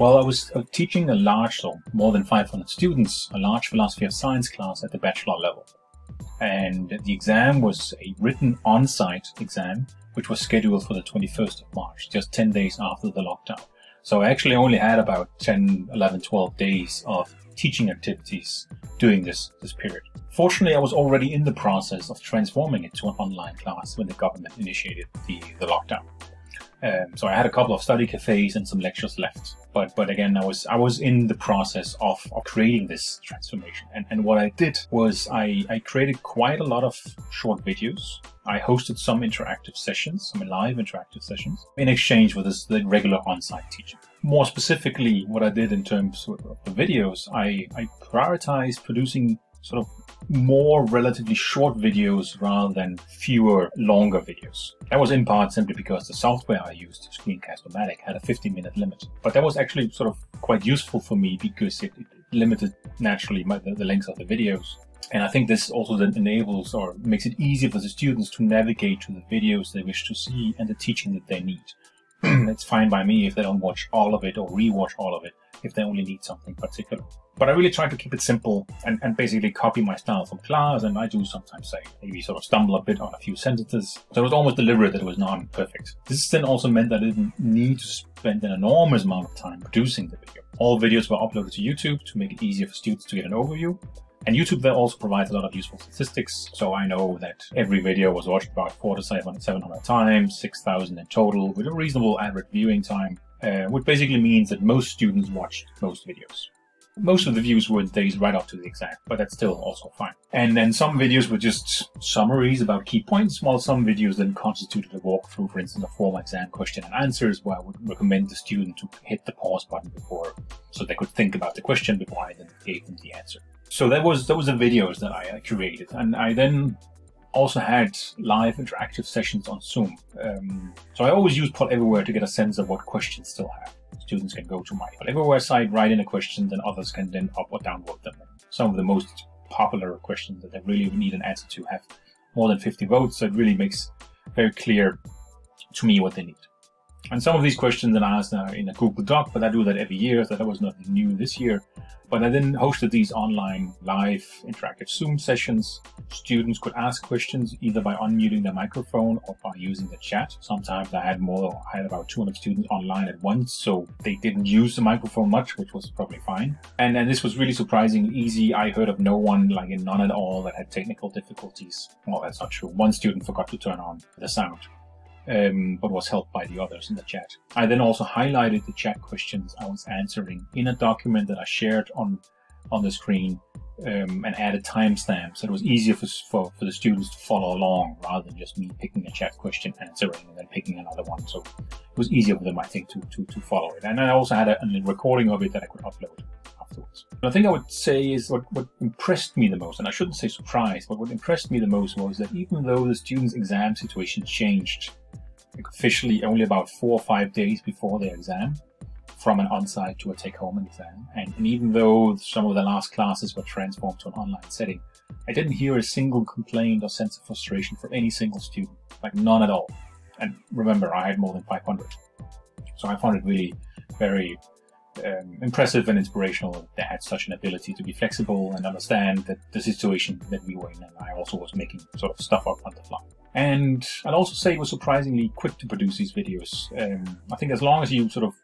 Well, I was uh, teaching a large, so more than 500 students, a large philosophy of science class at the bachelor level. And the exam was a written on-site exam, which was scheduled for the 21st of March, just 10 days after the lockdown. So I actually only had about 10, 11, 12 days of teaching activities during this, this period. Fortunately, I was already in the process of transforming it to an online class when the government initiated the, the lockdown. Um, so I had a couple of study cafes and some lectures left. But but again, I was I was in the process of, of creating this transformation. And, and what I did was I, I created quite a lot of short videos. I hosted some interactive sessions, some live interactive sessions, in exchange for this the regular on-site teaching. More specifically, what I did in terms of videos, I, I prioritized producing sort of more relatively short videos rather than fewer longer videos. That was in part simply because the software I used, Screencast-O-Matic, had a 15 minute limit. But that was actually sort of quite useful for me because it, it limited naturally my, the, the length of the videos. And I think this also then enables or makes it easier for the students to navigate to the videos they wish to see and the teaching that they need. Hmm, it's fine by me if they don't watch all of it or rewatch all of it if they only need something particular. But I really try to keep it simple and, and basically copy my style from class, and I do sometimes say, maybe sort of stumble a bit on a few sentences. So it was almost deliberate that it was not perfect. This then also meant that I didn't need to spend an enormous amount of time producing the video. All videos were uploaded to YouTube to make it easier for students to get an overview. And YouTube there also provides a lot of useful statistics. So I know that every video was watched about 4 to 700 times, 6,000 in total, with a reasonable average viewing time, uh, which basically means that most students watched most videos. Most of the views were days right up to the exam, but that's still also fine. And then some videos were just summaries about key points, while some videos then constituted a walkthrough, for instance, a formal exam question and answers, where I would recommend the student to hit the pause button before, so they could think about the question before I then gave them the answer. So that was those are videos that I curated, and I then also had live interactive sessions on Zoom. Um, so I always use Poll Everywhere to get a sense of what questions still have. Students can go to my Poll Everywhere site, write in a question, then others can then up or downvote them. Some of the most popular questions that they really need an answer to have more than 50 votes, so it really makes very clear to me what they need. And some of these questions that I asked are in a Google Doc, but I do that every year, so that was nothing new this year. But I then hosted these online live interactive Zoom sessions. Students could ask questions either by unmuting their microphone or by using the chat. Sometimes I had more, I had about 200 students online at once, so they didn't use the microphone much, which was probably fine. And then this was really surprisingly easy. I heard of no one, like in none at all, that had technical difficulties. Well, that's not true. One student forgot to turn on the sound um, but was helped by the others in the chat. I then also highlighted the chat questions I was answering in a document that I shared on on the screen um, and added timestamps so it was easier for, for, for the students to follow along rather than just me picking a chat question, answering, and then picking another one. So it was easier for them, I think, to, to, to follow it. And I also had a, a recording of it that I could upload afterwards. The thing I would say is what, what impressed me the most, and I shouldn't say surprised, but what impressed me the most was that even though the students' exam situation changed officially only about four or five days before their exam from an on-site to a take-home exam. And, and, even though some of the last classes were transformed to an online setting, I didn't hear a single complaint or sense of frustration from any single student, like none at all. And remember, I had more than 500. So I found it really very um, impressive and inspirational that had such an ability to be flexible and understand that the situation that we were in. And I also was making sort of stuff up on the fly. And I'd also say it was surprisingly quick to produce these videos. Um, I think as long as you sort of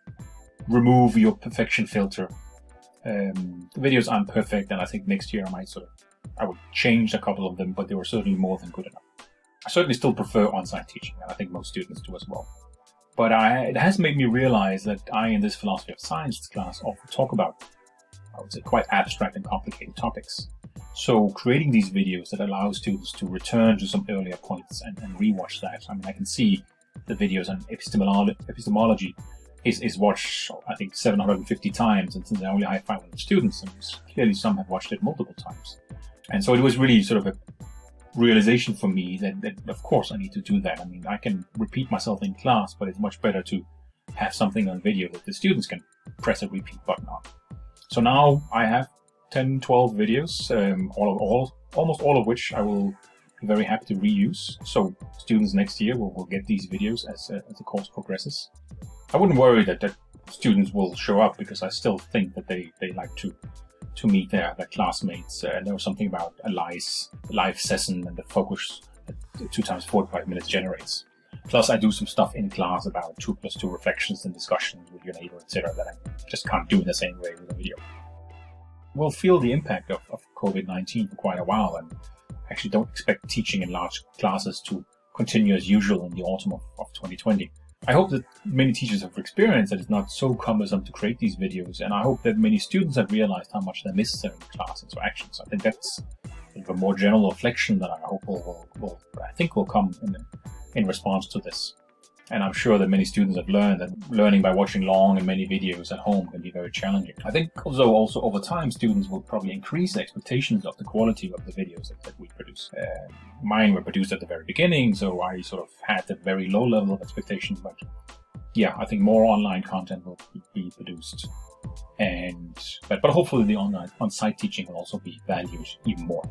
remove your perfection filter, um, the videos aren't perfect, and I think next year I might sort of I would change a couple of them, but they were certainly more than good enough. I certainly still prefer on-site teaching, and I think most students do as well. But I, it has made me realize that I, in this philosophy of science class, often talk about, I would say, quite abstract and complicated topics. So creating these videos that allow students to return to some earlier points and, and rewatch that. I mean, I can see the videos on epistemolo- epistemology is, is watched, I think, 750 times, and since I only have 500 students, and clearly some have watched it multiple times. And so it was really sort of a realization for me that, that, of course, I need to do that. I mean, I can repeat myself in class, but it's much better to have something on video that the students can press a repeat button on. So now I have 10, 12 videos, um, all of all, almost all of which I will be very happy to reuse. So students next year will, will get these videos as, uh, as the course progresses. I wouldn't worry that, that students will show up because I still think that they, they like to to meet their, their classmates. Uh, there was something about a live, live session and the focus that two times 45 minutes generates. Plus, I do some stuff in class about two plus two reflections and discussions with your neighbor, etc., that I just can't do in the same way with a video. We'll feel the impact of, of COVID 19 for quite a while, and actually don't expect teaching in large classes to continue as usual in the autumn of, of 2020. I hope that many teachers have experienced that it's not so cumbersome to create these videos, and I hope that many students have realized how much they're necessary in class interactions. I think that's a more general reflection that I hope will, will, will I think will come in, in response to this. And I'm sure that many students have learned that learning by watching long and many videos at home can be very challenging. I think also also over time students will probably increase their expectations of the quality of the videos that, that we produce. Uh, mine were produced at the very beginning, so I sort of had a very low level of expectations. But yeah, I think more online content will be produced, and but but hopefully the online on-site teaching will also be valued even more.